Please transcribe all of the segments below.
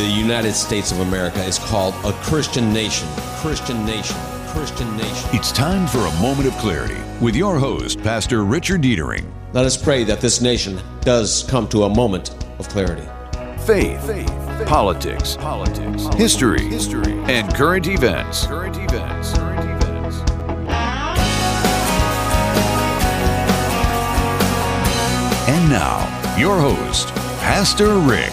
the United States of America is called a Christian nation. Christian nation. Christian nation. It's time for a moment of clarity with your host, Pastor Richard Dietering. Let us pray that this nation does come to a moment of clarity. Faith, faith, faith politics, politics, history, history, and current events. Current events. Current events. And now, your host, Pastor Rick.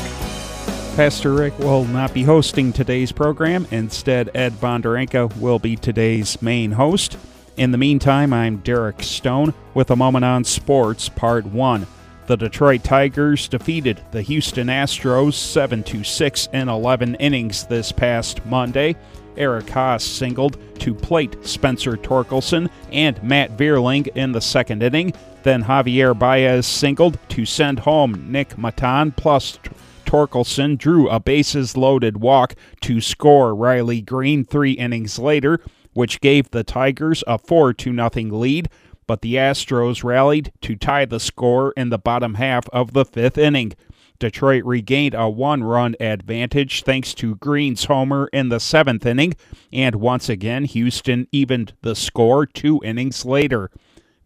Pastor Rick will not be hosting today's program. Instead, Ed Bonderenka will be today's main host. In the meantime, I'm Derek Stone with a moment on sports, part one. The Detroit Tigers defeated the Houston Astros 7 6 in 11 innings this past Monday. Eric Haase singled to plate Spencer Torkelson and Matt Vierling in the second inning. Then Javier Baez singled to send home Nick Maton plus Torkelson drew a bases loaded walk to score Riley Greene three innings later, which gave the Tigers a 4 2 0 lead, but the Astros rallied to tie the score in the bottom half of the fifth inning. Detroit regained a one run advantage thanks to Greene's homer in the seventh inning, and once again, Houston evened the score two innings later.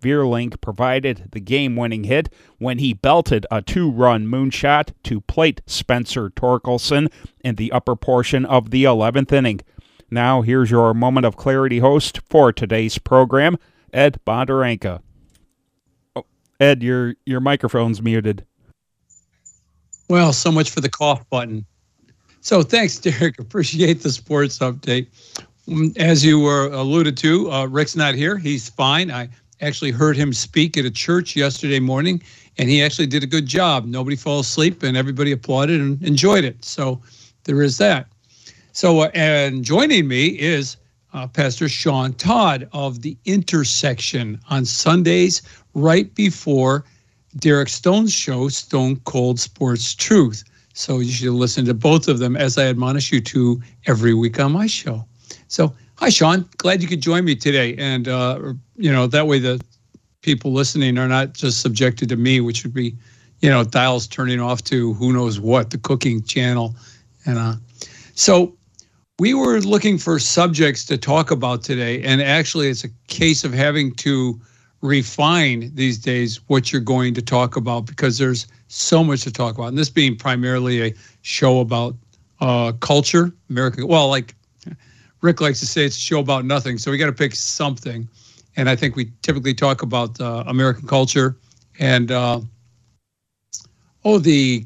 Vierling provided the game winning hit when he belted a two run moonshot to plate Spencer Torkelson in the upper portion of the 11th inning. Now, here's your moment of clarity host for today's program, Ed Bonderenka. Oh, Ed, your, your microphone's muted. Well, so much for the cough button. So thanks, Derek. Appreciate the sports update. Mm, as you were alluded to, uh, Rick's not here. He's fine. I actually heard him speak at a church yesterday morning, and he actually did a good job. Nobody fell asleep, and everybody applauded and enjoyed it. So there is that. So, uh, and joining me is uh, Pastor Sean Todd of the Intersection on Sundays, right before Derek Stone's show, Stone Cold Sports Truth. So you should listen to both of them as I admonish you to every week on my show. So Hi, Sean. Glad you could join me today. And, uh, you know, that way the people listening are not just subjected to me, which would be, you know, dials turning off to who knows what, the cooking channel. And uh, so we were looking for subjects to talk about today. And actually, it's a case of having to refine these days what you're going to talk about because there's so much to talk about. And this being primarily a show about uh, culture, American, well, like Rick likes to say it's a show about nothing, so we got to pick something. And I think we typically talk about uh, American culture and uh, oh the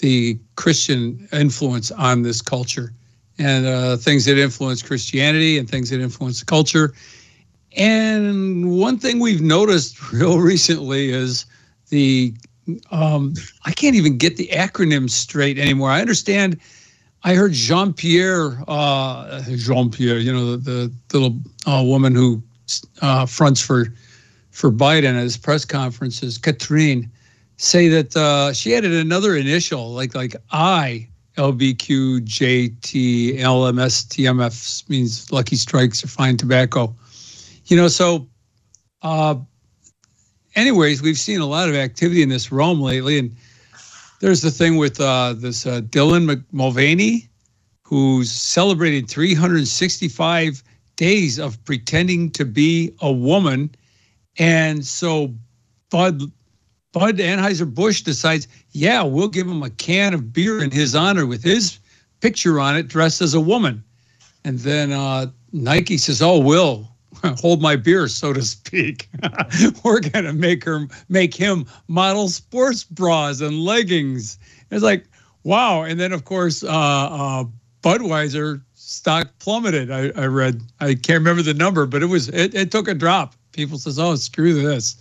the Christian influence on this culture and uh, things that influence Christianity and things that influence culture. And one thing we've noticed real recently is the um, I can't even get the acronym straight anymore. I understand I heard Jean Pierre, uh, Jean Pierre, you know, the, the little uh, woman who uh, fronts for for Biden at his press conferences, Katrine, say that uh, she added another initial, like like I, LBQ, LMS, TMF means Lucky Strikes or Fine Tobacco. You know, so. Uh, anyways, we've seen a lot of activity in this realm lately, and there's the thing with uh, this uh, Dylan Mulvaney, who's celebrating 365 days of pretending to be a woman, and so Bud Bud Anheuser Busch decides, yeah, we'll give him a can of beer in his honor with his picture on it, dressed as a woman, and then uh, Nike says, oh, we'll hold my beer, so to speak. We're gonna make her make him model sports bras and leggings. It's like, wow. And then of course, uh, uh, Budweiser stock plummeted. I, I read. I can't remember the number, but it was it, it took a drop. People says, oh, screw this.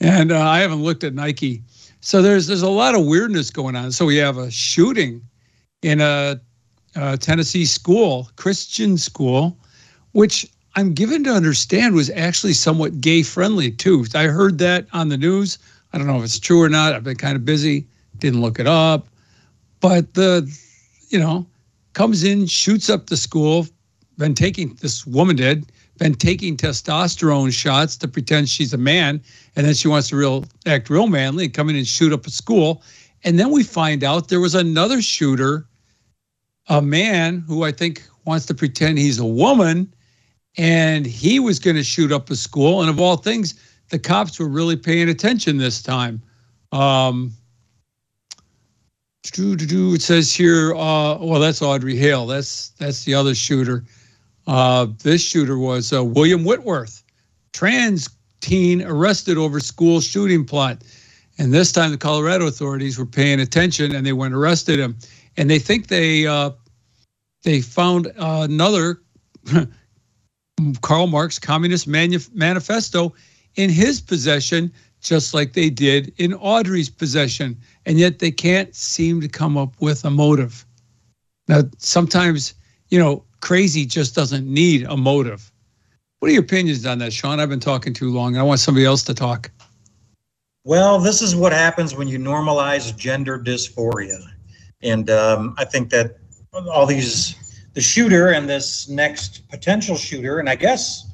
And uh, I haven't looked at Nike. So there's there's a lot of weirdness going on. So we have a shooting in a, a Tennessee school, Christian school, which I'm given to understand was actually somewhat gay friendly too. I heard that on the news. I don't know if it's true or not. I've been kind of busy, didn't look it up. But the, you know, comes in, shoots up the school, been taking, this woman did, been taking testosterone shots to pretend she's a man. And then she wants to real act real manly and come in and shoot up a school. And then we find out there was another shooter a man who I think wants to pretend he's a woman, and he was going to shoot up a school. And of all things, the cops were really paying attention this time. Um, it says here, uh, well, that's Audrey Hale. That's that's the other shooter. Uh, this shooter was uh, William Whitworth, trans teen arrested over school shooting plot. And this time, the Colorado authorities were paying attention, and they went and arrested him. And they think they uh, they found another Karl Marx Communist Manifesto in his possession, just like they did in Audrey's possession. And yet they can't seem to come up with a motive. Now, sometimes, you know, crazy just doesn't need a motive. What are your opinions on that, Sean? I've been talking too long. I want somebody else to talk. Well, this is what happens when you normalize gender dysphoria. And um, I think that all these, the shooter and this next potential shooter, and I guess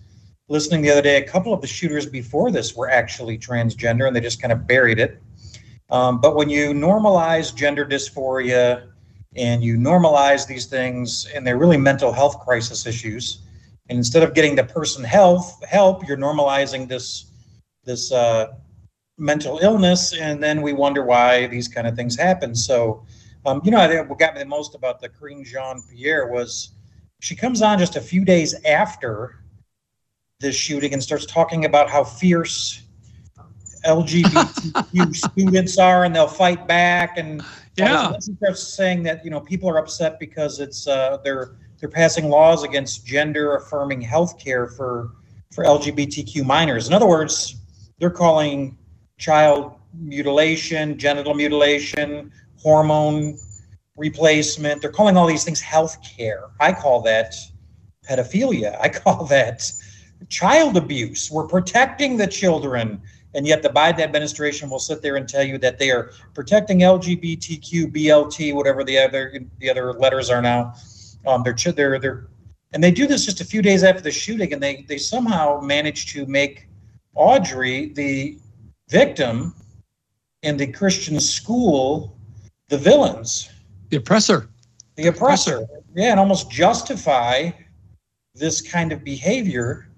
listening the other day, a couple of the shooters before this were actually transgender and they just kind of buried it. Um, but when you normalize gender dysphoria and you normalize these things, and they're really mental health crisis issues, and instead of getting the person health help, you're normalizing this this uh, mental illness, and then we wonder why these kind of things happen. So, um, you know, I think what got me the most about the Karine Jean Pierre was she comes on just a few days after this shooting and starts talking about how fierce LGBTQ students are and they'll fight back and yeah starts saying that you know people are upset because it's uh, they're they're passing laws against gender affirming health care for for LGBTQ minors. In other words, they're calling child mutilation, genital mutilation, hormone replacement. They're calling all these things health care. I call that pedophilia. I call that child abuse. We're protecting the children. And yet the Biden administration will sit there and tell you that they are protecting LGBTQ, BLT, whatever the other the other letters are now. Um, they're they're they're and they do this just a few days after the shooting, and they they somehow manage to make Audrey the victim and the Christian school the villains, the oppressor, the oppressor. Yeah, and almost justify this kind of behavior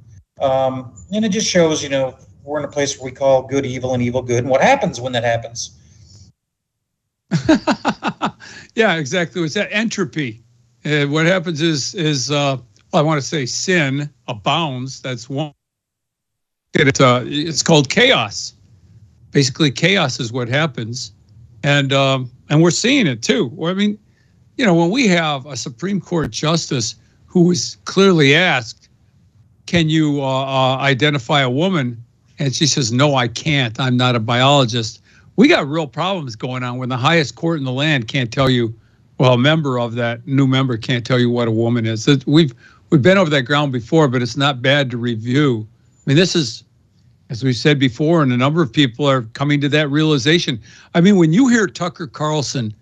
um, and it just shows, you know, we're in a place where we call good evil and evil good. And what happens when that happens? yeah, exactly. It's that entropy. Uh, what happens is, is uh, well, I want to say sin abounds. That's one. It's, uh, it's called chaos. Basically, chaos is what happens. And, um, and we're seeing it too. I mean, you know, when we have a Supreme Court justice who was clearly asked, can you uh, uh, identify a woman? And she says, no, I can't. I'm not a biologist. We got real problems going on when the highest court in the land can't tell you, well, a member of that new member can't tell you what a woman is. We've we've been over that ground before, but it's not bad to review. I mean, this is, as we said before, and a number of people are coming to that realization. I mean, when you hear Tucker Carlson,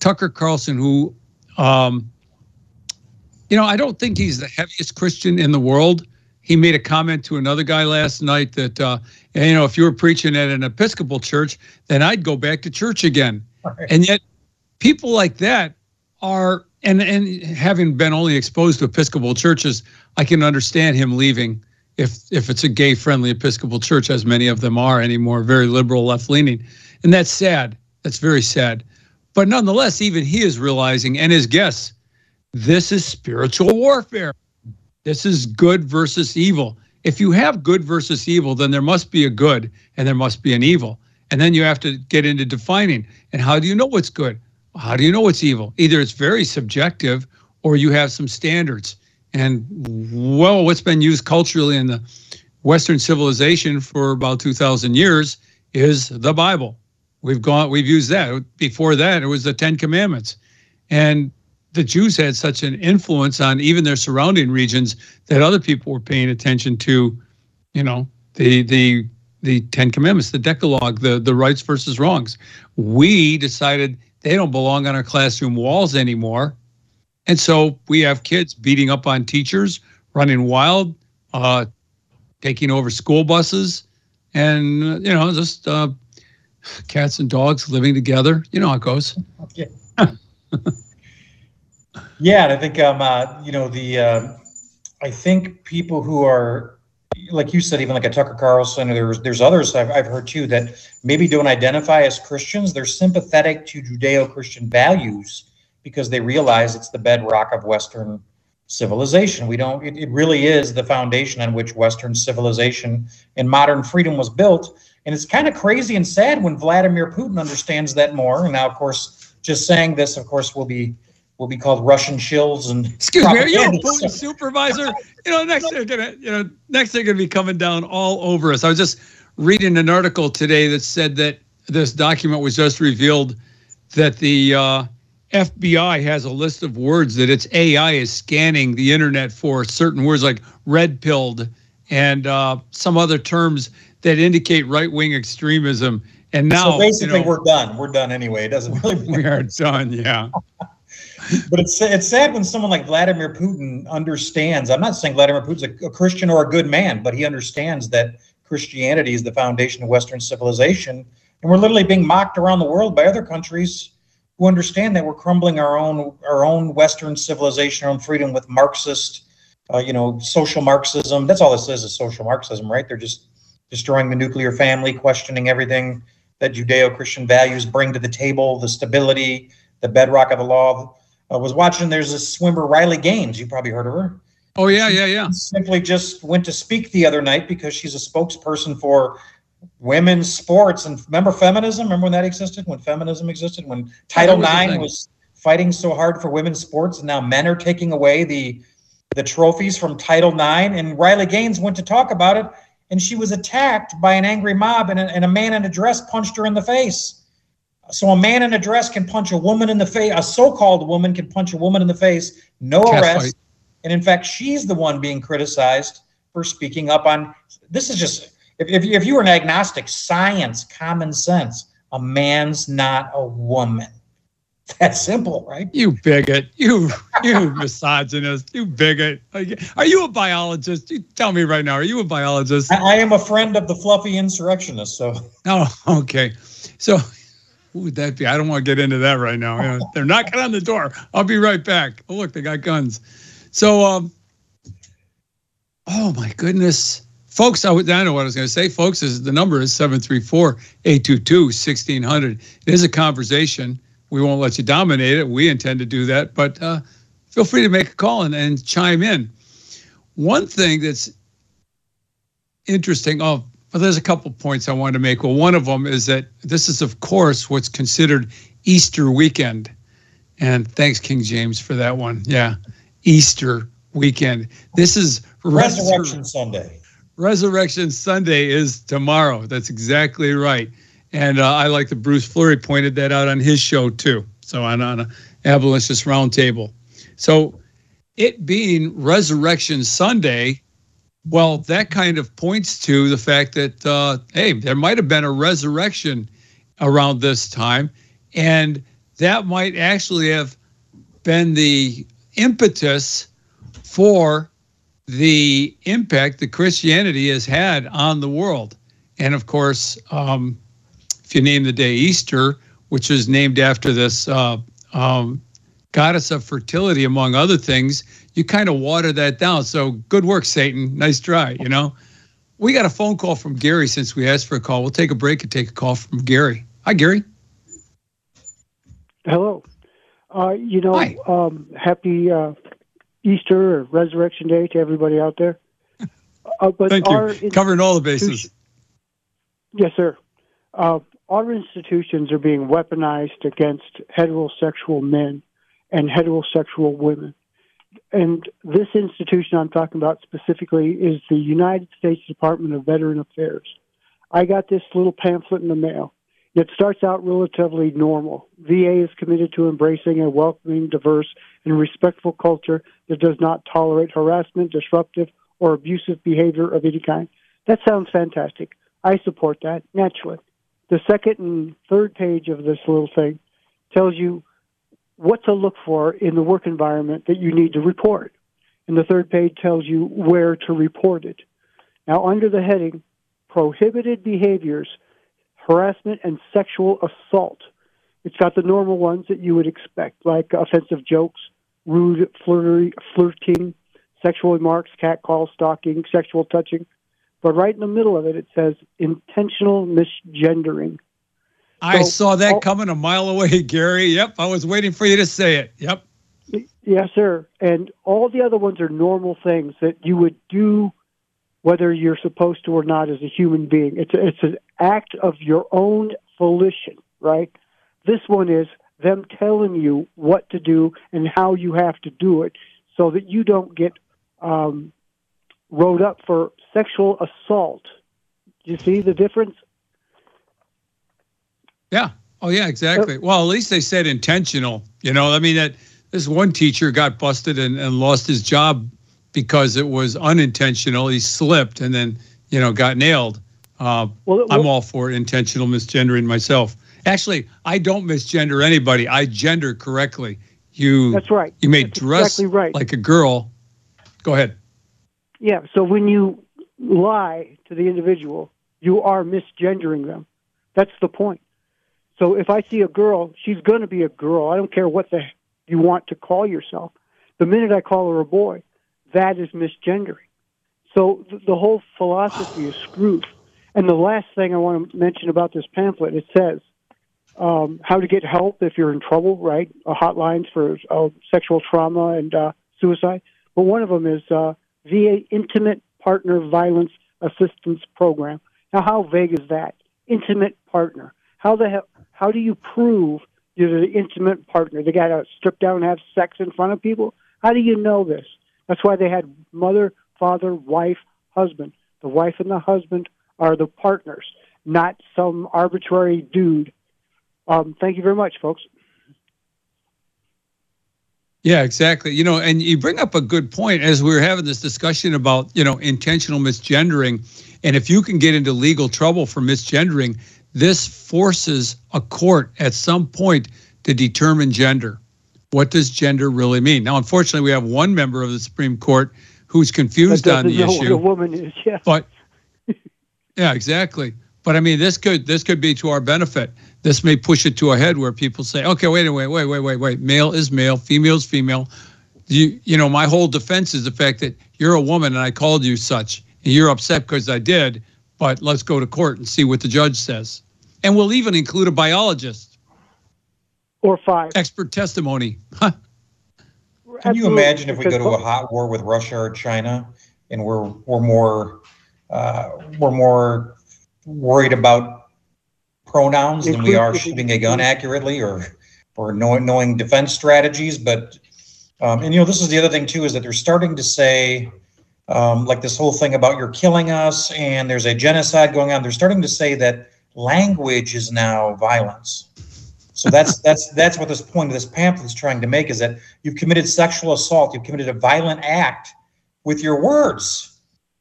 Tucker Carlson, who um, you know, I don't think he's the heaviest Christian in the world. He made a comment to another guy last night that, uh, you know, if you were preaching at an Episcopal church, then I'd go back to church again. Right. And yet, people like that are, and and having been only exposed to Episcopal churches, I can understand him leaving if if it's a gay friendly Episcopal church, as many of them are anymore, very liberal, left leaning, and that's sad. That's very sad. But nonetheless, even he is realizing, and his guests this is spiritual warfare. This is good versus evil. If you have good versus evil, then there must be a good and there must be an evil. And then you have to get into defining. And how do you know what's good? How do you know what's evil? Either it's very subjective or you have some standards. And well, what's been used culturally in the Western civilization for about 2,000 years is the Bible. We've gone, we've used that. Before that, it was the Ten Commandments. And the Jews had such an influence on even their surrounding regions that other people were paying attention to, you know, the the the Ten Commandments, the Decalogue, the the rights versus wrongs. We decided they don't belong on our classroom walls anymore, and so we have kids beating up on teachers, running wild, uh, taking over school buses, and you know just uh, cats and dogs living together. You know how it goes. Yeah, and I think um, uh, you know the uh, I think people who are like you said, even like a Tucker Carlson, or there's there's others I've, I've heard too that maybe don't identify as Christians. They're sympathetic to Judeo-Christian values because they realize it's the bedrock of Western civilization. We don't. It, it really is the foundation on which Western civilization and modern freedom was built. And it's kind of crazy and sad when Vladimir Putin understands that more. And now, of course, just saying this, of course, will be will be called Russian shills and. Excuse me, are you a Putin supervisor? You know, next they're gonna, you know, next they're gonna be coming down all over us. I was just reading an article today that said that this document was just revealed that the uh, FBI has a list of words that its AI is scanning the internet for certain words like red pilled and uh, some other terms that indicate right wing extremism. And now, so basically, you know, we're done. We're done anyway. It doesn't really. we are done. Yeah. But it's it's sad when someone like Vladimir Putin understands. I'm not saying Vladimir Putin's a, a Christian or a good man, but he understands that Christianity is the foundation of Western civilization, and we're literally being mocked around the world by other countries who understand that we're crumbling our own our own Western civilization, our own freedom with Marxist, uh, you know, social Marxism. That's all this is is social Marxism, right? They're just destroying the nuclear family, questioning everything that Judeo-Christian values bring to the table, the stability, the bedrock of the law. I was watching. There's this swimmer Riley Gaines. You probably heard of her. Oh yeah, yeah, yeah. Simply just went to speak the other night because she's a spokesperson for women's sports and remember feminism remember when that existed when feminism existed when title ix was fighting so hard for women's sports and now men are taking away the the trophies from title ix and riley gaines went to talk about it and she was attacked by an angry mob and a, and a man in a dress punched her in the face so a man in a dress can punch a woman in the face a so-called woman can punch a woman in the face no Cat arrest fight. and in fact she's the one being criticized for speaking up on this is just if, if, if you were an agnostic, science, common sense, a man's not a woman. That's simple, right? You bigot. You you misogynist. You bigot. Are you a biologist? You tell me right now. Are you a biologist? I, I am a friend of the fluffy insurrectionist. So. Oh, okay. So, who would that be? I don't want to get into that right now. You know, they're knocking on the door. I'll be right back. Oh, look, they got guns. So, um, oh my goodness. Folks, I, I know what I was going to say. Folks, is the number is 734 822 1600. It is a conversation. We won't let you dominate it. We intend to do that, but uh, feel free to make a call and, and chime in. One thing that's interesting, oh, well, there's a couple points I wanted to make. Well, one of them is that this is, of course, what's considered Easter weekend. And thanks, King James, for that one. Yeah, Easter weekend. This is Resurrection Resur- Sunday. Resurrection Sunday is tomorrow. That's exactly right. And uh, I like that Bruce Fleury pointed that out on his show too. So on on a abolitionist roundtable. So it being Resurrection Sunday, well, that kind of points to the fact that uh, hey, there might have been a resurrection around this time, and that might actually have been the impetus for the impact that Christianity has had on the world. And of course, um, if you name the day Easter, which is named after this uh, um, goddess of fertility, among other things, you kind of water that down. So good work, Satan. Nice try, you know. We got a phone call from Gary since we asked for a call. We'll take a break and take a call from Gary. Hi, Gary. Hello. Uh, you know, um, happy uh, Easter or Resurrection Day to everybody out there. Uh, but Thank you. Covering all the bases. Yes, sir. Uh, our institutions are being weaponized against heterosexual men and heterosexual women. And this institution I'm talking about specifically is the United States Department of Veteran Affairs. I got this little pamphlet in the mail. It starts out relatively normal. VA is committed to embracing a welcoming, diverse, and respectful culture that does not tolerate harassment, disruptive, or abusive behavior of any kind. That sounds fantastic. I support that, naturally. The second and third page of this little thing tells you what to look for in the work environment that you need to report. And the third page tells you where to report it. Now, under the heading Prohibited Behaviors, harassment, and sexual assault. It's got the normal ones that you would expect, like offensive jokes, rude flirty, flirting, sexual remarks, catcall, stalking, sexual touching. But right in the middle of it, it says intentional misgendering. I so, saw that all, coming a mile away, Gary. Yep, I was waiting for you to say it. Yep. Yes, sir. And all the other ones are normal things that you would do whether you're supposed to or not as a human being. It's a, it's an act of your own volition, right? This one is them telling you what to do and how you have to do it so that you don't get um, wrote up for sexual assault. Do you see the difference? Yeah. Oh, yeah, exactly. well, at least they said intentional. You know, I mean, that this one teacher got busted and, and lost his job because it was unintentional. He slipped and then, you know, got nailed. Uh, well, well, I'm all for intentional misgendering myself. Actually, I don't misgender anybody. I gender correctly. You. That's right. You may that's dress exactly right. like a girl. Go ahead. Yeah. So when you lie to the individual, you are misgendering them. That's the point. So if I see a girl, she's going to be a girl. I don't care what the you want to call yourself. The minute I call her a boy, that is misgendering. So th- the whole philosophy is screwed. And the last thing I want to mention about this pamphlet, it says um, how to get help if you're in trouble, right? Uh, hotlines for uh, sexual trauma and uh, suicide. But one of them is uh, VA Intimate Partner Violence Assistance Program. Now, how vague is that? Intimate partner. How the hell? How do you prove you're the intimate partner? They got to strip down and have sex in front of people. How do you know this? That's why they had mother, father, wife, husband. The wife and the husband are the partners, not some arbitrary dude. Um, thank you very much, folks. Yeah, exactly. You know, and you bring up a good point as we were having this discussion about, you know, intentional misgendering. And if you can get into legal trouble for misgendering, this forces a court at some point to determine gender. What does gender really mean? Now, unfortunately, we have one member of the Supreme Court who's confused on the issue. What a woman is, yeah. But yeah, exactly. But I mean, this could this could be to our benefit. This may push it to a head where people say, okay, wait, wait, wait, wait, wait, wait. Male is male, female is female. You you know, my whole defense is the fact that you're a woman and I called you such, and you're upset because I did. But let's go to court and see what the judge says, and we'll even include a biologist or five expert testimony. Huh. Can you imagine if we go to a hot war with Russia or China, and we're we're more uh, we're more worried about pronouns than we are shooting a gun accurately or or knowing, knowing defense strategies. But um, and you know this is the other thing too is that they're starting to say um, like this whole thing about you're killing us and there's a genocide going on. They're starting to say that language is now violence. So that's that's that's what this point of this pamphlet is trying to make is that you've committed sexual assault, you've committed a violent act with your words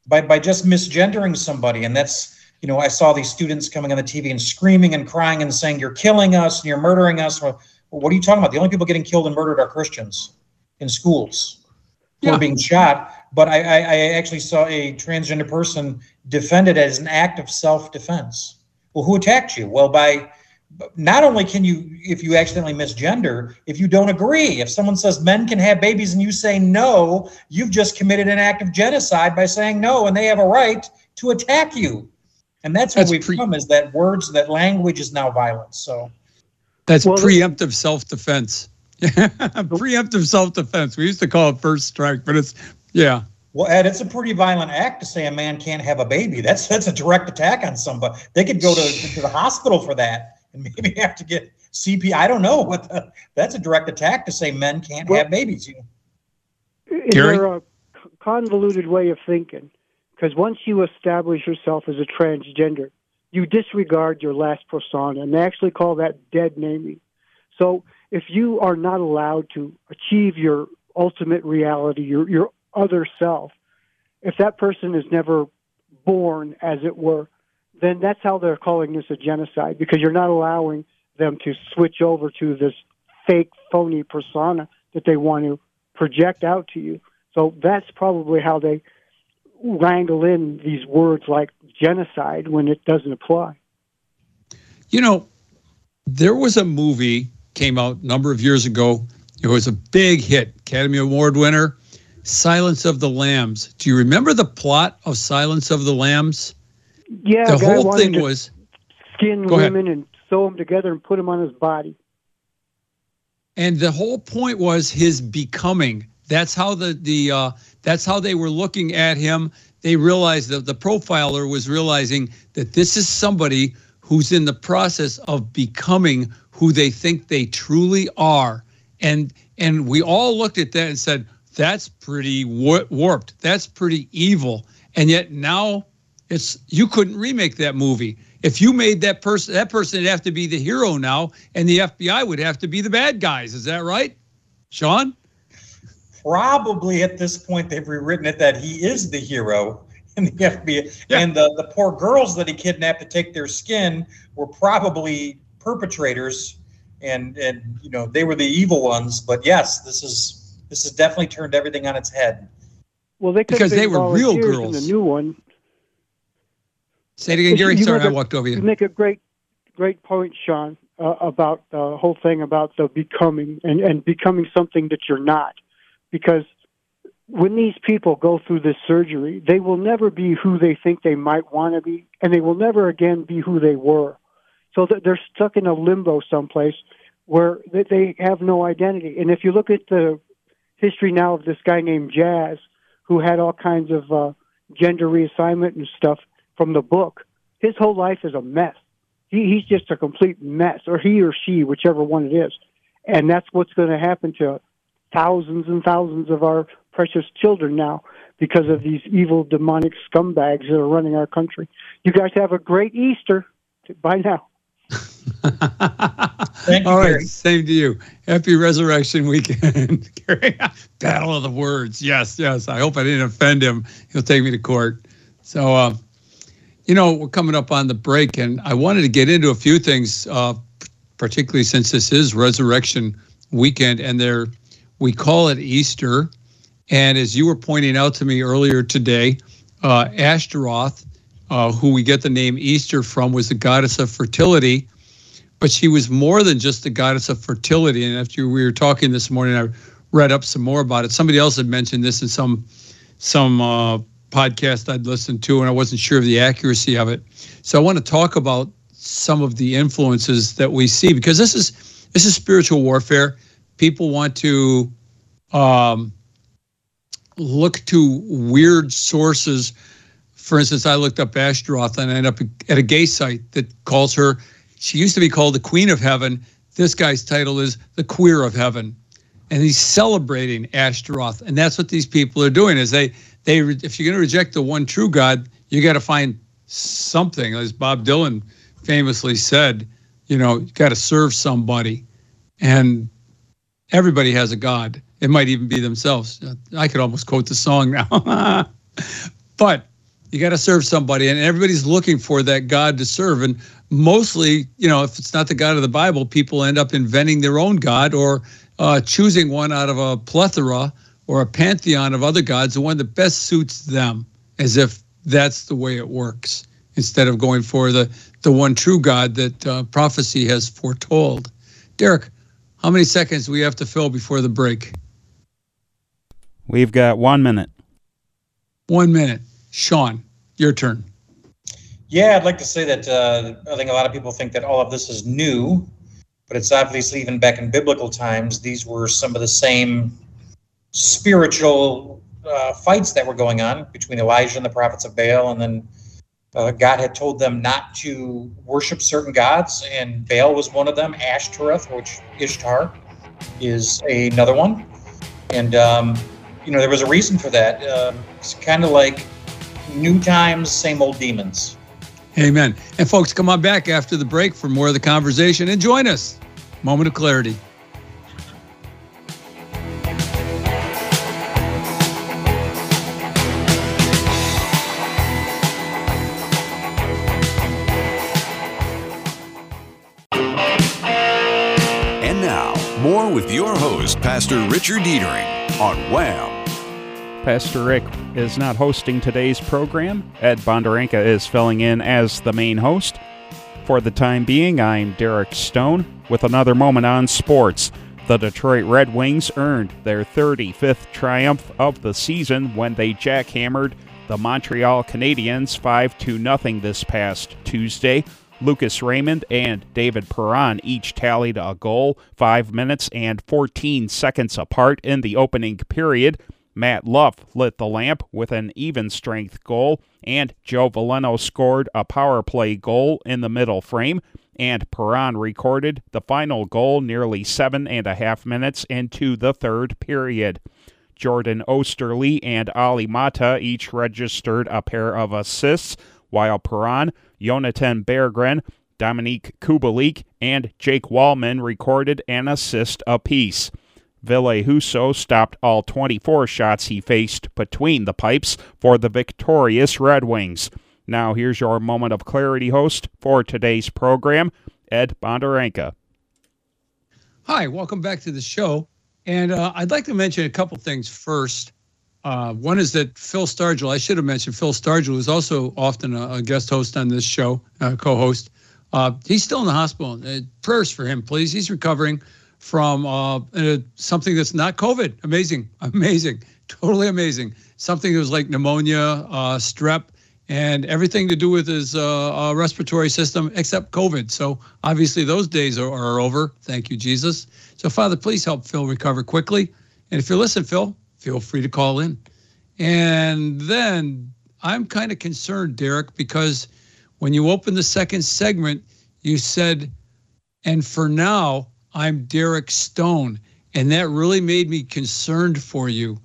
by by just misgendering somebody and that's you know i saw these students coming on the tv and screaming and crying and saying you're killing us and you're murdering us well, what are you talking about the only people getting killed and murdered are christians in schools yeah. are being shot but I, I, I actually saw a transgender person defended as an act of self-defense well who attacked you well by not only can you, if you accidentally misgender, if you don't agree, if someone says men can have babies and you say no, you've just committed an act of genocide by saying no, and they have a right to attack you. And that's what we've pre- come is that words, that language is now violence. So that's well, preemptive self defense. preemptive self defense. We used to call it first strike, but it's yeah. Well, Ed, it's a pretty violent act to say a man can't have a baby. That's that's a direct attack on somebody. They could go to, to the hospital for that and maybe have to get CP. I don't know what the, that's a direct attack to say men can't well, have babies. You know? Is Gary? there a convoluted way of thinking? Because once you establish yourself as a transgender, you disregard your last persona, and they actually call that dead naming. So if you are not allowed to achieve your ultimate reality, your your other self, if that person is never born, as it were, then that's how they're calling this a genocide because you're not allowing them to switch over to this fake, phony persona that they want to project out to you. So that's probably how they wrangle in these words like genocide when it doesn't apply. You know, there was a movie came out a number of years ago. It was a big hit, Academy Award winner. Silence of the Lambs. Do you remember the plot of Silence of the Lambs? Yeah, the whole thing was skin Go ahead. women and sew them together and put them on his body. and the whole point was his becoming that's how the the uh that's how they were looking at him they realized that the profiler was realizing that this is somebody who's in the process of becoming who they think they truly are. And and we all looked at that and said that's pretty wa- warped. That's pretty evil. And yet now it's you couldn't remake that movie. If you made that person that person would have to be the hero now and the fbi would have to be the bad guys. Is that right? Sean? Probably at this point they've rewritten it that he is the hero in the FBI, Yeah. and the the poor girls that he kidnapped to take their skin were probably perpetrators, and and you know they were the evil ones. But yes, this is this has definitely turned everything on its head. Well, they could Because they were real girls. In the new one, say it again gary make sorry i a- walked over you you make a great, great point, Sean, uh, about the whole thing about the becoming and and becoming something that you're not, because when these people go through this surgery, they will never be who they think they might want to be, and they will never again be who they were. So that they're stuck in a limbo someplace where they- have no identity. And if you look at the history now of this guy named Jazz, who had all kinds of uh, gender reassignment and stuff from the book, his whole life is a mess. He, he's just a complete mess, or he or she, whichever one it is. And that's what's going to happen to thousands and thousands of our precious children now because of these evil demonic scumbags that are running our country. You guys have a great Easter. Bye now. Thank you, all right same to you. Happy resurrection weekend battle of the words. Yes yes. I hope i didn't offend him. He'll take me to court. So uh, you know we're coming up on the break and i wanted to get into a few things uh, particularly since this is resurrection weekend and there we call it easter. And as you were pointing out to me earlier today uh, ashtaroth uh, who we get the name easter from was the goddess of fertility but she was more than just the goddess of fertility. And after we were talking this morning i read up some more about it. Somebody else had mentioned this in some some uh, podcast i'd listened to and i wasn't sure of the accuracy of it. So i want to talk about some of the influences that we see because this is this is spiritual warfare. People want to um, look to weird sources. For instance i looked up ashtaroth and i ended up at a gay site that calls her she used to be called the queen of heaven. This guy's title is the queer of heaven. And he's celebrating ashtaroth. And that's what these people are doing is they they if you're going to reject the one true god you got to find something. As bob dylan famously said you know you got to serve somebody. And everybody has a god. It might even be themselves. I could almost quote the song now. But you got to serve somebody and everybody's looking for that god to serve and mostly you know if it's not the god of the bible people end up inventing their own god or uh, choosing one out of a plethora or a pantheon of other gods the one that best suits them as if that's the way it works instead of going for the the one true god that uh, prophecy has foretold. Derek how many seconds do we have to fill before the break? We've got one minute. one minute sean your turn Yeah, I'd like to say that uh, I think a lot of people think that all of this is new, but it's obviously even back in biblical times, these were some of the same spiritual uh, fights that were going on between Elijah and the prophets of Baal. And then uh, God had told them not to worship certain gods, and Baal was one of them. Ashtoreth, which Ishtar is another one. And, um, you know, there was a reason for that. Um it's kind of like new times, same old demons. Amen. And folks, come on back after the break for more of the conversation and join us. Moment of clarity. And now, more with your host, Pastor Richard Dietering on WAAM Pastor Rick is not hosting today's program. Ed Bonderenka is filling in as the main host. For the time being, I'm Derek Stone with another moment on sports. The Detroit Red Wings earned their 35th triumph of the season when they jackhammered the Montreal Canadiens 5 0 this past Tuesday. Lucas Raymond and David Perron each tallied a goal 5 minutes and 14 seconds apart in the opening period. Matt Luff lit the lamp with an even strength goal, and Joe Veleno scored a power play goal in the middle frame and Perron recorded the final goal nearly seven and a half minutes into the third period. Jordan Oesterle and Olli Maatta each registered a pair of assists, while Perron, Jonathan Berggren, Dominik Kubalik, and Jake Walman recorded an assist apiece. Ville Husso stopped all 24 shots he faced between the pipes for the victorious Red Wings. Now, here's your moment of clarity host for today's program, Ed Bonderenka. Hi, welcome back to the show. And uh, I'd like to mention a couple things first. Uh, one is that Phil Stargell, I should have mentioned Phil Stargell, is also often a, a guest host on this show, uh, co host. Uh, he's still in the hospital. Uh, prayers for him, please. He's recovering from uh, something that's not COVID. Amazing, amazing, totally amazing. Something that was like pneumonia, strep and everything to do with his uh, uh, respiratory system except COVID. So obviously those days are, are, over. Thank you, Jesus. So Father, please help Phil recover quickly. And if you listen, Phil, feel free to call in. And then I'm kind of concerned, Derek, because when you opened the second segment, you said, and for now, I'm Derek Stone. And that really made me concerned for you.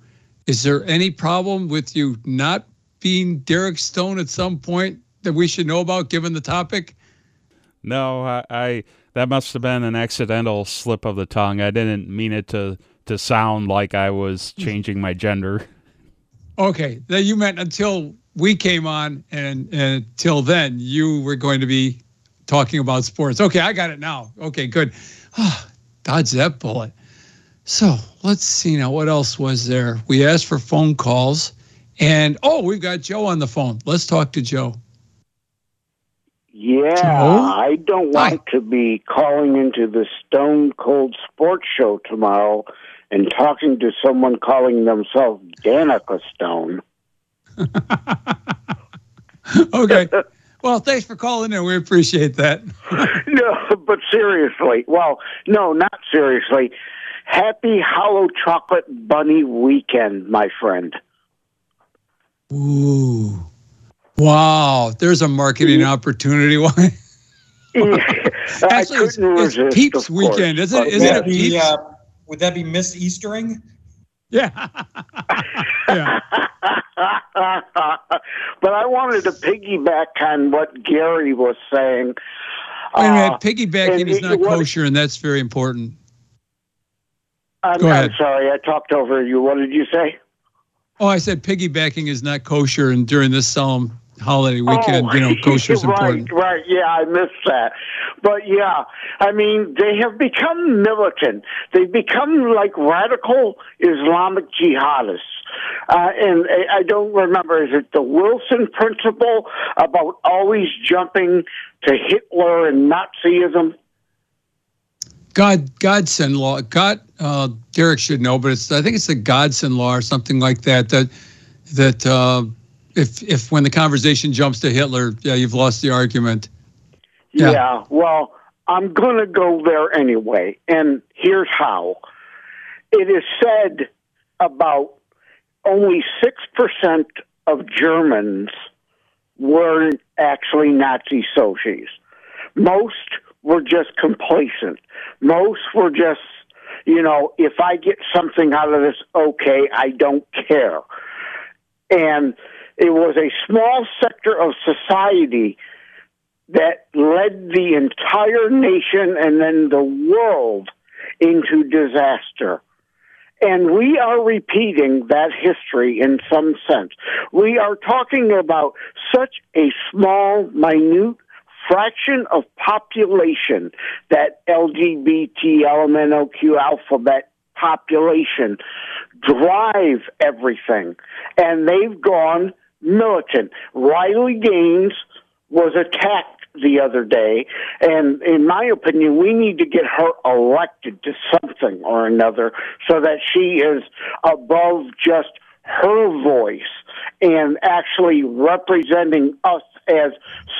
Is there any problem with you not being Derek Stone at some point that we should know about given the topic? No, I, I that must have been an accidental slip of the tongue. I didn't mean it to to sound like I was changing my gender. Okay, then you meant until we came on, and, and until then you were going to be talking about sports. Okay, I got it now. Okay, good. Oh, dodge that bullet. So let's see now. What else was there? We asked for phone calls. And oh, we've got Joe on the phone. Let's talk to Joe. Yeah, Joe? I don't want Hi. to be calling into the Stone Cold Sports Show tomorrow and talking to someone calling themselves Danica Stone. okay. Well, thanks for calling in. We appreciate that. no, but seriously. Well, no, not seriously. Happy Hollow Chocolate Bunny weekend, my friend. Ooh. Wow. There's a marketing mm-hmm. opportunity. Why? Actually, it's, it's Peeps weekend, isn't it? Isn't it Peeps? Be, uh, would that be Miss Eastering? Yeah. yeah. but I wanted to piggyback on what Gary was saying. Wait a minute, uh, piggybacking is not kosher, and that's very important. I'm, Go ahead. I'm sorry, I talked over you. What did you say? Oh, I said piggybacking is not kosher, and during this solemn holiday weekend, oh, you know, kosher is right, important. Right, yeah, I missed that. But yeah, I mean, they have become militant. They've become like radical Islamic jihadists. Uh, and I don't remember, is it the Wilson principle about always jumping to Hitler and Nazism? God Godson law. God uh, Derek should know, but it's I think it's the Godson law or something like that. That that uh, if if when the conversation jumps to Hitler, yeah, you've lost the argument. Yeah. yeah well, I'm going to go there anyway, and here's how. It is said about only six percent of Germans were actually Nazi socios. Most were just complacent. Most were just, you know, if I get something out of this, okay, I don't care. And it was a small sector of society that led the entire nation and then the world into disaster. And we are repeating that history in some sense. We are talking about such a small, minute fraction of population, that LGBT, LMNOQ alphabet population, drive everything. And they've gone militant. Riley Gaines was attacked the other day, and in my opinion, we need to get her elected to something or another so that she is above just her voice and actually representing us as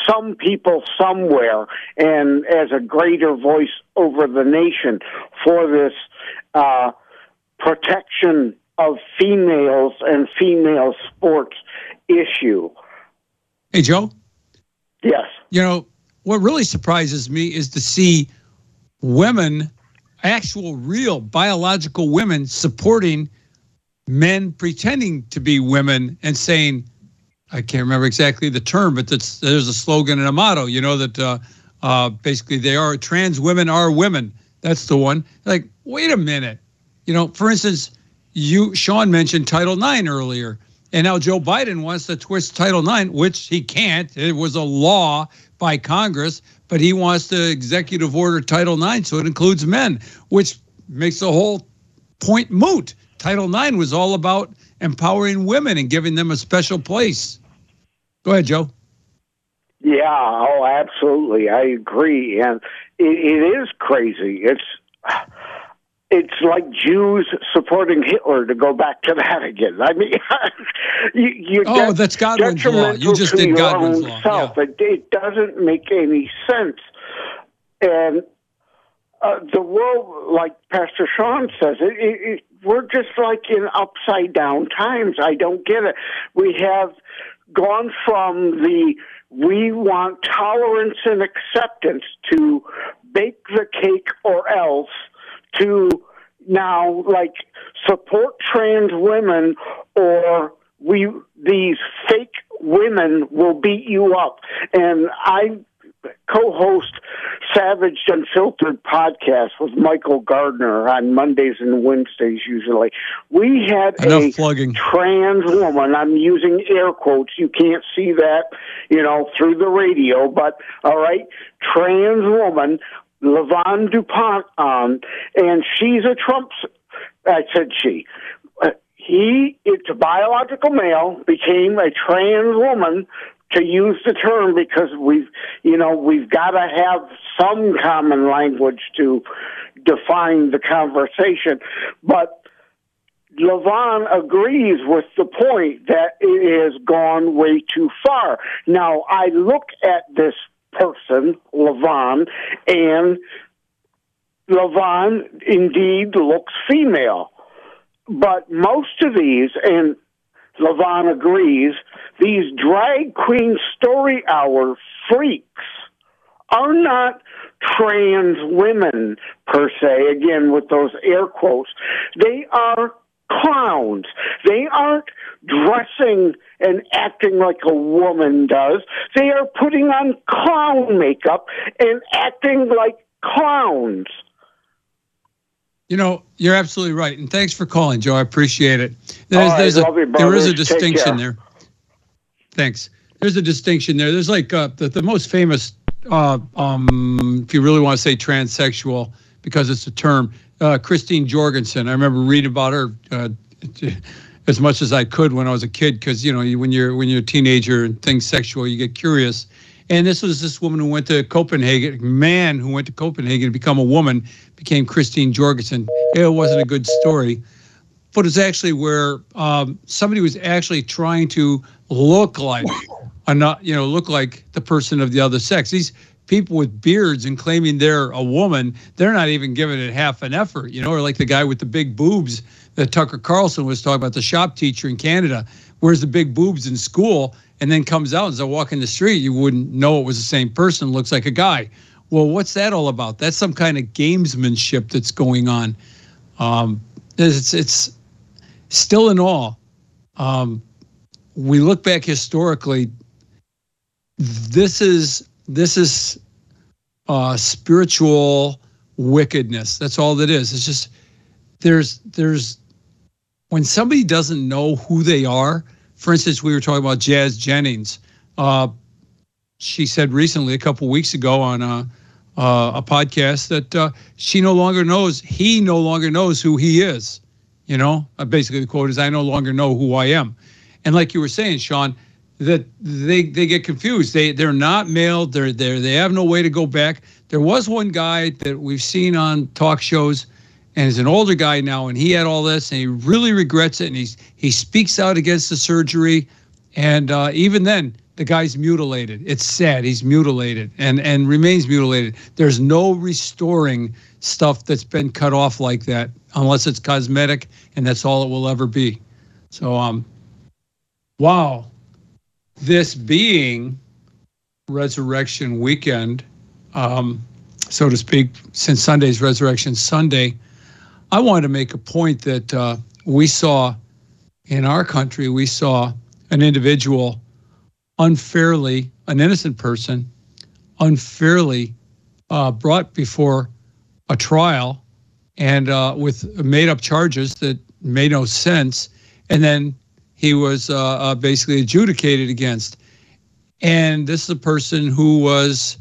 some people somewhere and as a greater voice over the nation for this uh, protection of females and female sports issue. Hey, Joe? Yes. You know, what really surprises me is to see women, actual, real, biological women, supporting men pretending to be women and saying, I can't remember exactly the term, but that's, there's a slogan and a motto, you know, that uh, uh, basically they are trans women are women. That's the one. Like, wait a minute. You know, for instance, you Sean mentioned Title IX earlier, and now Joe Biden wants to twist Title IX, which he can't. It was a law by Congress, but he wants to executive order Title IX, so it includes men, which makes the whole point moot. Title IX was all about empowering women and giving them a special place. Go ahead, Joe. Yeah, oh, absolutely. I agree. And it, it is crazy. It's it's like Jews supporting Hitler to go back to that again. I mean, you, you oh, that's Godwin's law. You just did Godwin's law. Self. Yeah. It, it doesn't make any sense. And uh, the world, like Pastor Sean says, it, it, we're just like in upside down times. I don't get it. We have gone from the we want tolerance and acceptance to bake the cake or else to now like support trans women or we these fake women will beat you up and i co-host Savage Unfiltered podcast with Michael Gardner on Mondays and Wednesdays usually. We had Enough a plugging. trans woman. I'm using air quotes. You can't see that, you know, through the radio, but all right, trans woman, Lavon DuPont on, and she's a Trump. I said she. Uh, he, it's a biological male, became a trans woman to use the term because we've, you know, we've got to have some common language to define the conversation. But Lavon agrees with the point that it has gone way too far. Now, I look at this person, Levon, and Levon indeed looks female. But most of these, and Levon agrees, these drag queen story hour freaks are not trans women per se, again with those air quotes. They are clowns. They aren't dressing and acting like a woman does. They are putting on clown makeup and acting like clowns. You know, you're absolutely right. And thanks for calling, Joe. I appreciate it. There's, right, there's a, you, there is a distinction there. Thanks. There's a distinction there. There's like uh, the, the most famous, uh, um, if you really want to say transsexual, because it's a term, uh, Christine Jorgensen. I remember reading about her uh, as much as I could when I was a kid, because you know when you're when you're a teenager and things sexual, you get curious. And this was this woman who went to Copenhagen, man who went to Copenhagen to become a woman, became Christine Jorgensen. It wasn't a good story, but it's actually where um, somebody was actually trying to look like, a not, you know, look like the person of the other sex. These people with beards and claiming they're a woman, they're not even giving it half an effort, you know, or like the guy with the big boobs that Tucker Carlson was talking about, the shop teacher in Canada, wears the big boobs in school and then comes out as I walk in the street, you wouldn't know it was the same person, looks like a guy. Well, what's that all about? That's some kind of gamesmanship that's going on. Um, it's, it's still in all. Um, we look back historically. This is this is uh, spiritual wickedness. That's all that is. It's just there's there's when somebody doesn't know who they are for instance, we were talking about Jazz Jennings. Uh, she said recently, a couple weeks ago, on a, uh, a podcast that uh, she no longer knows, he no longer knows who he is. You know, uh, basically the quote is, "I no longer know who I am." And like you were saying, Sean, that they they get confused. They they're not mailed. They're they they have no way to go back. There was one guy that we've seen on talk shows, and he's an older guy now, and he had all this, and he really regrets it, and he's he speaks out against the surgery, and uh, even then the guy's mutilated. It's sad. He's mutilated and and remains mutilated. There's no restoring stuff that's been cut off like that unless it's cosmetic, and that's all it will ever be. So um, wow, this being Resurrection Weekend, um, so to speak, since Sunday's Resurrection Sunday, I wanted to make a point that uh, we saw in our country, we saw an individual unfairly, an innocent person, unfairly uh, brought before a trial and uh, with made up charges that made no sense. And then he was uh, uh, basically adjudicated against. And this is a person who was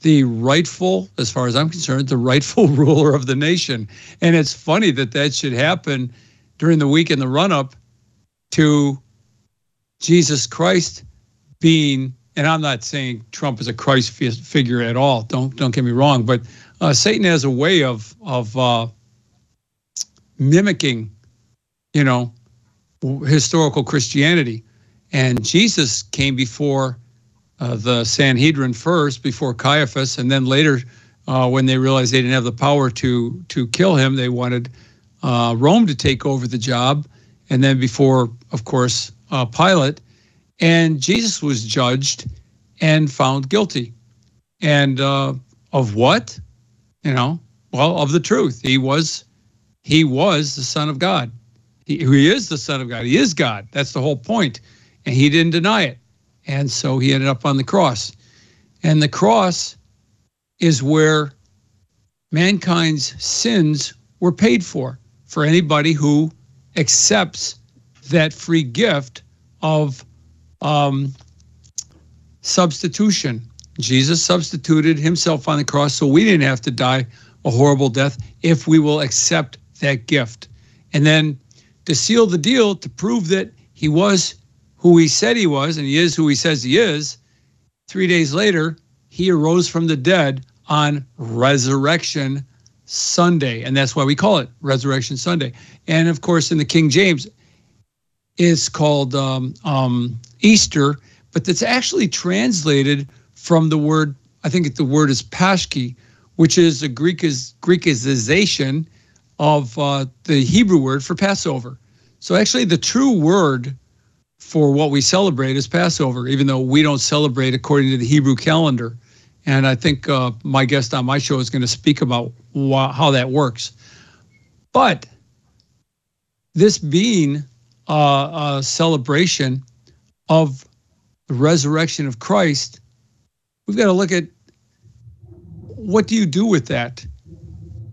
the rightful, as far as I'm concerned, the rightful ruler of the nation. And it's funny that that should happen during the week in the run up to Jesus Christ being, and I'm not saying Trump is a Christ figure at all. Don't don't get me wrong, but uh, Satan has a way of of uh, mimicking, you know, historical Christianity. And Jesus came before uh, the Sanhedrin first, before Caiaphas, and then later, uh, when they realized they didn't have the power to to kill him, they wanted uh, Rome to take over the job, and then before, of course, uh, Pilate. And Jesus was judged and found guilty, and uh, of what? You know, well, of the truth. He was he was the Son of God. He, he is the Son of God. He is God. That's the whole point. And he didn't deny it. And so he ended up on the cross. And the cross is where mankind's sins were paid for, for anybody who accepts that free gift of um, substitution. Jesus substituted himself on the cross so we didn't have to die a horrible death if we will accept that gift. And then to seal the deal, to prove that he was who he said he was and he is who he says he is, three days later, he arose from the dead on Resurrection Sunday. And that's why we call it Resurrection Sunday. And of course, in the King James, it's called um, um, Easter, but that's actually translated from the word, I think the word is Pashki, which is a Greek is Greekization of uh, the Hebrew word for Passover. So actually, the true word for what we celebrate is Passover, even though we don't celebrate according to the Hebrew calendar. And I think uh, my guest on my show is going to speak about wh- how that works. But this being uh, a celebration of the resurrection of Christ, we've got to look at what do you do with that?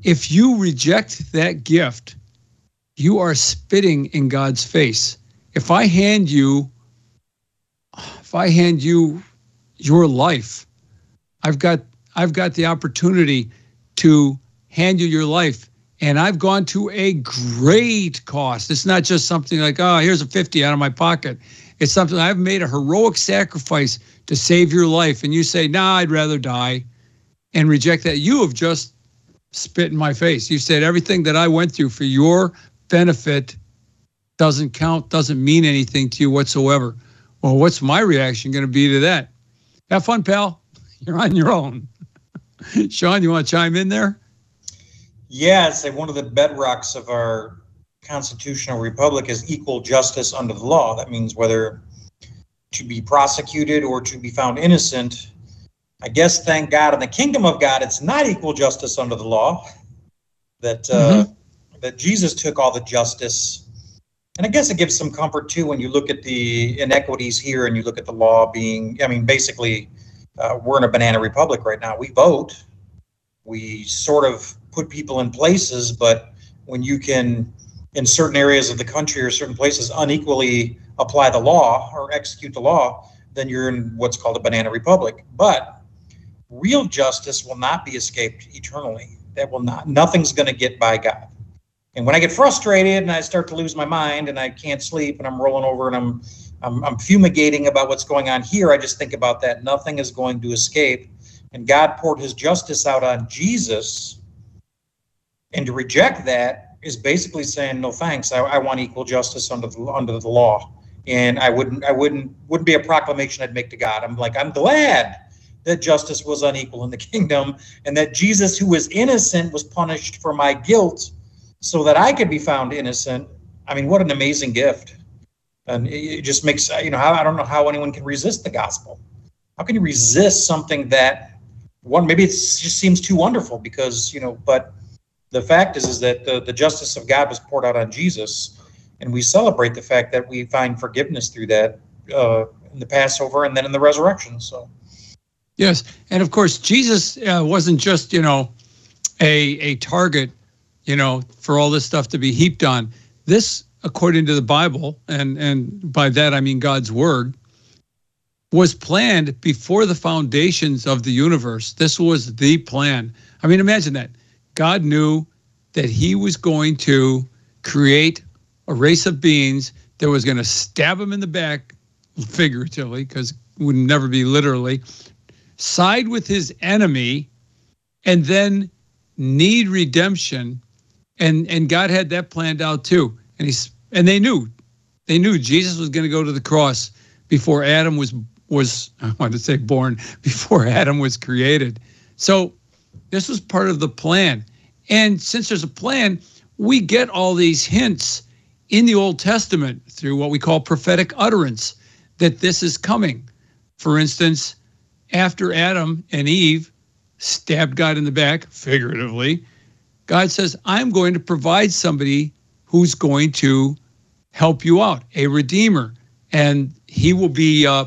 If you reject that gift, you are spitting in God's face. If I hand you, if I hand you your life, I've got I've got the opportunity to hand you your life. And I've gone to a great cost. It's not just something like, oh, here's a 50 out of my pocket. It's something I've made a heroic sacrifice to save your life. And you say, nah, I'd rather die and reject that. You have just spit in my face. You said everything that I went through for your benefit doesn't count, doesn't mean anything to you whatsoever. Well, what's my reaction going to be to that? Have fun, pal. You're on your own. Sean, you want to chime in there? Yes, one of the bedrocks of our constitutional republic is equal justice under the law. That means whether to be prosecuted or to be found innocent I guess, thank God, in the kingdom of God, it's not equal justice under the law. That uh, mm-hmm. that Jesus took all the justice, and I guess it gives some comfort too when you look at the inequities here and you look at the law being. I mean, basically, uh, we're in a banana republic right now. We vote, we sort of put people in places, but when you can, in certain areas of the country or certain places, unequally apply the law or execute the law, then you're in what's called a banana republic. But real justice will not be escaped eternally. That will not, nothing's going to get by God. And when I get frustrated and I start to lose my mind and I can't sleep and I'm rolling over and I'm I'm, I'm fumigating about what's going on here. I just think about that. Nothing is going to escape. And God poured his justice out on Jesus. And to reject that is basically saying, no thanks. I, I want equal justice under the, under the law. And I wouldn't, I wouldn't, wouldn't be a proclamation I'd make to God. I'm like, I'm glad that justice was unequal in the kingdom and that Jesus, who was innocent, was punished for my guilt so that I could be found innocent. I mean, what an amazing gift. And it just makes, you know, I don't know how anyone can resist the gospel. How can you resist something that one, maybe it just seems too wonderful because, you know, but the fact is, is that the, the justice of God was poured out on Jesus. And we celebrate the fact that we find forgiveness through that uh, in the Passover and then in the resurrection. So, yes. And of course, Jesus uh, wasn't just, you know, a, a target, you know, for all this stuff to be heaped on. This according to the Bible, and, and by that I mean God's word, was planned before the foundations of the universe. This was the plan. I mean, imagine that. God knew that he was going to create a race of beings that was going to stab him in the back, figuratively, because would never be literally, side with his enemy, and then need redemption. And, and God had that planned out too and he's and they knew they knew Jesus was going to go to the cross before Adam was was I want to say born before Adam was created. So this was part of the plan. And since there's a plan, we get all these hints in the Old Testament through what we call prophetic utterance that this is coming. For instance, after Adam and Eve stabbed God in the back, figuratively, God says, I'm going to provide somebody who's going to help you out, a redeemer, and he will be. Uh,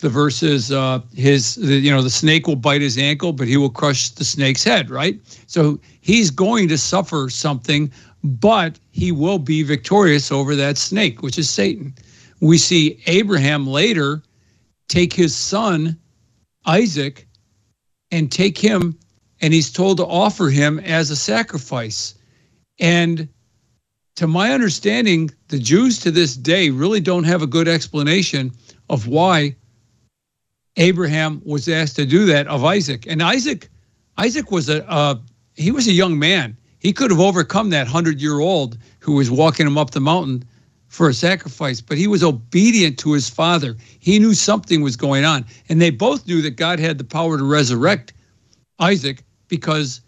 the verse is uh, his, the, you know, the snake will bite his ankle, but he will crush the snake's head, right? So he's going to suffer something, but he will be victorious over that snake, which is Satan. We see Abraham later take his son, Isaac, and take him, and he's told to offer him as a sacrifice. And to my understanding, the Jews to this day really don't have a good explanation of why Abraham was asked to do that of Isaac. And Isaac, Isaac was a uh, he was a young man. He could have overcome that hundred year old who was walking him up the mountain for a sacrifice, but he was obedient to his father. He knew something was going on, and they both knew that God had the power to resurrect Isaac because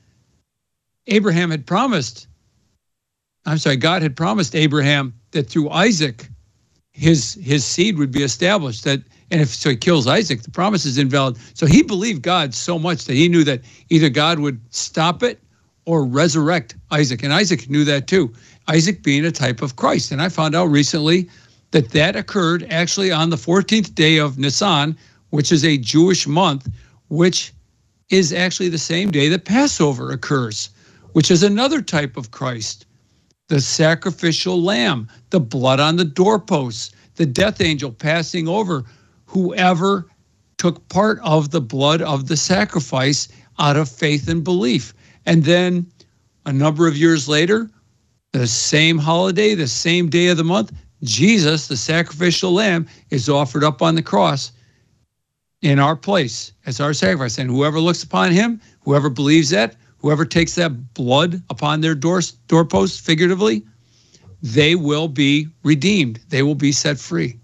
Abraham had promised I'm sorry, God had promised Abraham that through Isaac, his his seed would be established. That and if so he kills Isaac, the promise is invalid. So he believed God so much that he knew that either God would stop it or resurrect Isaac. And Isaac knew that too. Isaac being a type of Christ. And I found out recently that that occurred actually on the 14th day of Nisan, which is a Jewish month, which is actually the same day that Passover occurs, which is another type of Christ the sacrificial lamb, the blood on the doorposts, the death angel passing over whoever took part of the blood of the sacrifice out of faith and belief. And then a number of years later, the same holiday, the same day of the month, Jesus, the sacrificial lamb, is offered up on the cross in our place as our sacrifice. And whoever looks upon him, whoever believes that, whoever takes that blood upon their door, doorpost, figuratively, they will be redeemed. They will be set free.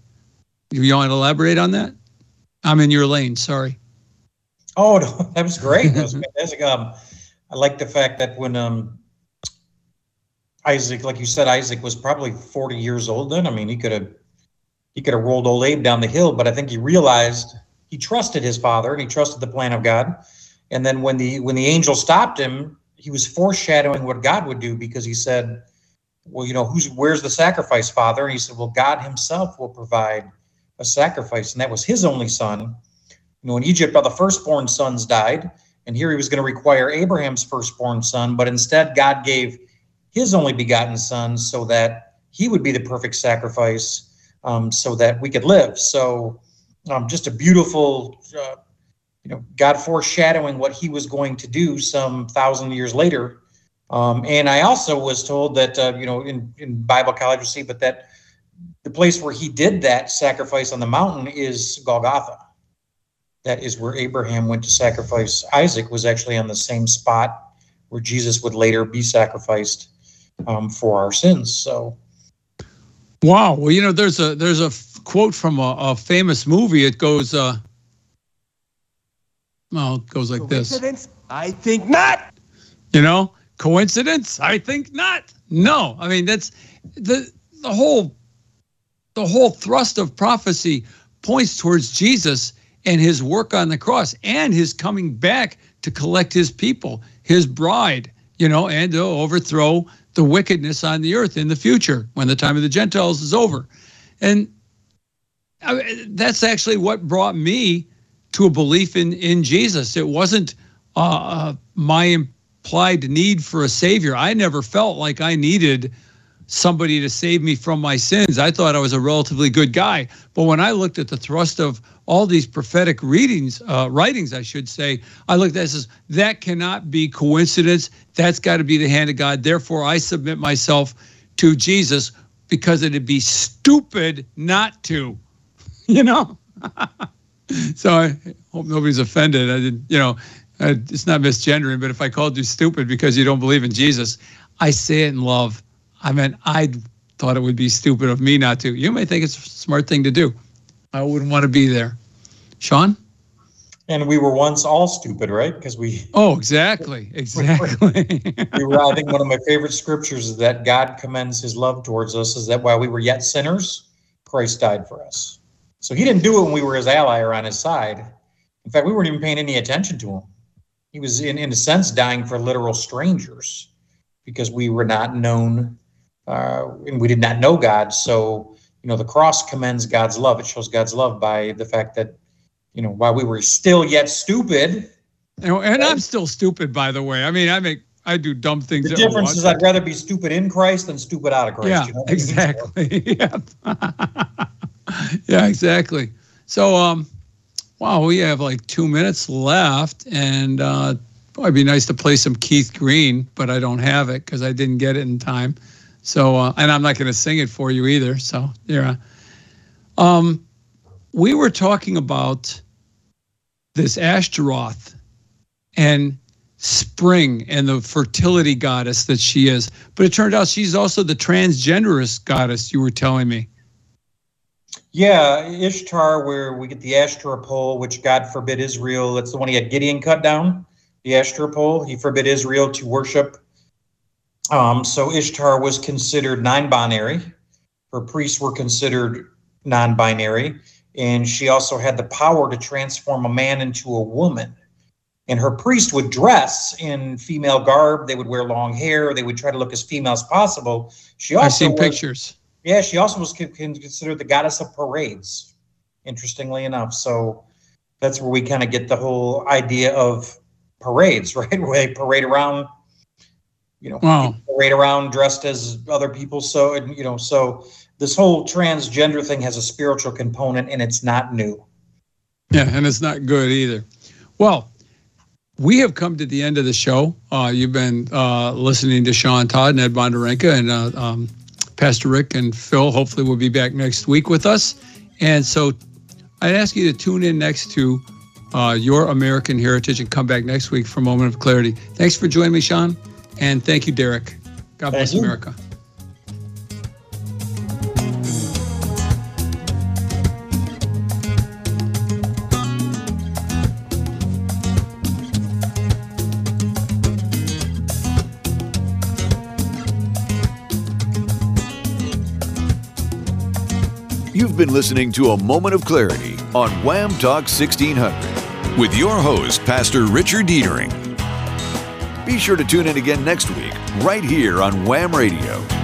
You want to elaborate on that? I'm in your lane. Sorry. Oh, no, that was great. That was fantastic. Um, I like the fact that when um, Isaac, like you said, Isaac was probably 40 years old then. I mean, he could have he could have rolled old Abe down the hill, but I think he realized he trusted his father and he trusted the plan of God and then when the when the angel stopped him, he was foreshadowing what God would do because he said, "Well, you know, who's where's the sacrifice, Father?" And he said, "Well, God Himself will provide a sacrifice," and that was His only son. You know, in Egypt, all the firstborn sons died, and here He was going to require Abraham's firstborn son, but instead God gave His only begotten son so that He would be the perfect sacrifice, um, so that we could live. So, um, just a beautiful. Uh, you know, God foreshadowing what he was going to do some thousand years later. Um, and I also was told that, uh, you know, in, in Bible college, see, but that the place where he did that sacrifice on the mountain is Golgotha. That is where Abraham went to sacrifice Isaac, was actually on the same spot where Jesus would later be sacrificed um, for our sins. So, wow. Well, you know, there's a there's a f- quote from a, a famous movie. It goes, uh, well, it goes like this. Coincidence? I think not. You know, coincidence? I think not. No, I mean that's the the whole the whole thrust of prophecy points towards Jesus and his work on the cross and his coming back to collect his people, his bride, you know, and to overthrow the wickedness on the earth in the future when the time of the Gentiles is over. And I that's actually what brought me to a belief in in Jesus. It wasn't uh, uh my implied need for a savior. I never felt like I needed somebody to save me from my sins. I thought I was a relatively good guy. But when I looked at the thrust of all these prophetic readings, uh, writings, I should say, I looked at this as that cannot be coincidence. That's got to be the hand of God. Therefore, I submit myself to Jesus because it'd be stupid not to, you know? so I hope nobody's offended. I didn't, you know, it's not misgendering, but if I called you stupid because you don't believe in Jesus, I say it in love. I mean, I thought it would be stupid of me not to. You may think it's a smart thing to do. I wouldn't want to be there. Sean? And we were once all stupid, right? Because we. Oh, exactly. Exactly. we were, I think one of my favorite scriptures is that God commends his love towards us is that while we were yet sinners, Christ died for us. So he didn't do it when we were his ally or on his side. In fact, we weren't even paying any attention to him. He was, in, in a sense, dying for literal strangers because we were not known uh, and we did not know God. So, you know, the cross commends God's love. It shows God's love by the fact that, you know, while we were still yet stupid. And, and I'm still stupid, by the way. I mean, I make I do dumb things. The difference is I'd rather be stupid in Christ than stupid out of Christ. Yeah, you know? exactly. yeah. yeah, exactly. So, um, wow, we have like two minutes left, and uh, it'd be nice to play some Keith Green, but I don't have it because I didn't get it in time. So, uh, and I'm not going to sing it for you either. So, yeah. Um, we were talking about this Ashtaroth and spring and the fertility goddess that she is. But it turned out she's also the transgenderist goddess you were telling me. Yeah, Ishtar, where we get the Ashtoreth pole, which God forbid Israel. That's the one he had Gideon cut down, the Ashtoreth pole. He forbid Israel to worship um, so Ishtar was considered non-binary. Her priests were considered non-binary, and she also had the power to transform a man into a woman. And her priest would dress in female garb. They would wear long hair. They would try to look as female as possible. She also I've seen was, pictures. Yeah, she also was considered the goddess of parades. Interestingly enough, so that's where we kind of get the whole idea of parades, right? Where they parade around you know, wow. parade around dressed as other people. So, you know, so this whole transgender thing has a spiritual component and it's not new. Yeah, and it's not good either. Well, we have come to the end of the show. Uh, you've been uh, listening to Sean Todd and Ed Bonderenka and uh, um, Pastor Rick and Phil. Hopefully, will be back next week with us. And so I'd ask you to tune in next to uh, Your American Heritage and come back next week for a moment of clarity. Thanks for joining me, Sean. And thank you, Derek. God bless America. Been listening to A Moment of Clarity on WAAM Talk 1600 with your host, Pastor Richard Dietering. Be sure to tune in again next week, right here on WAAM Radio.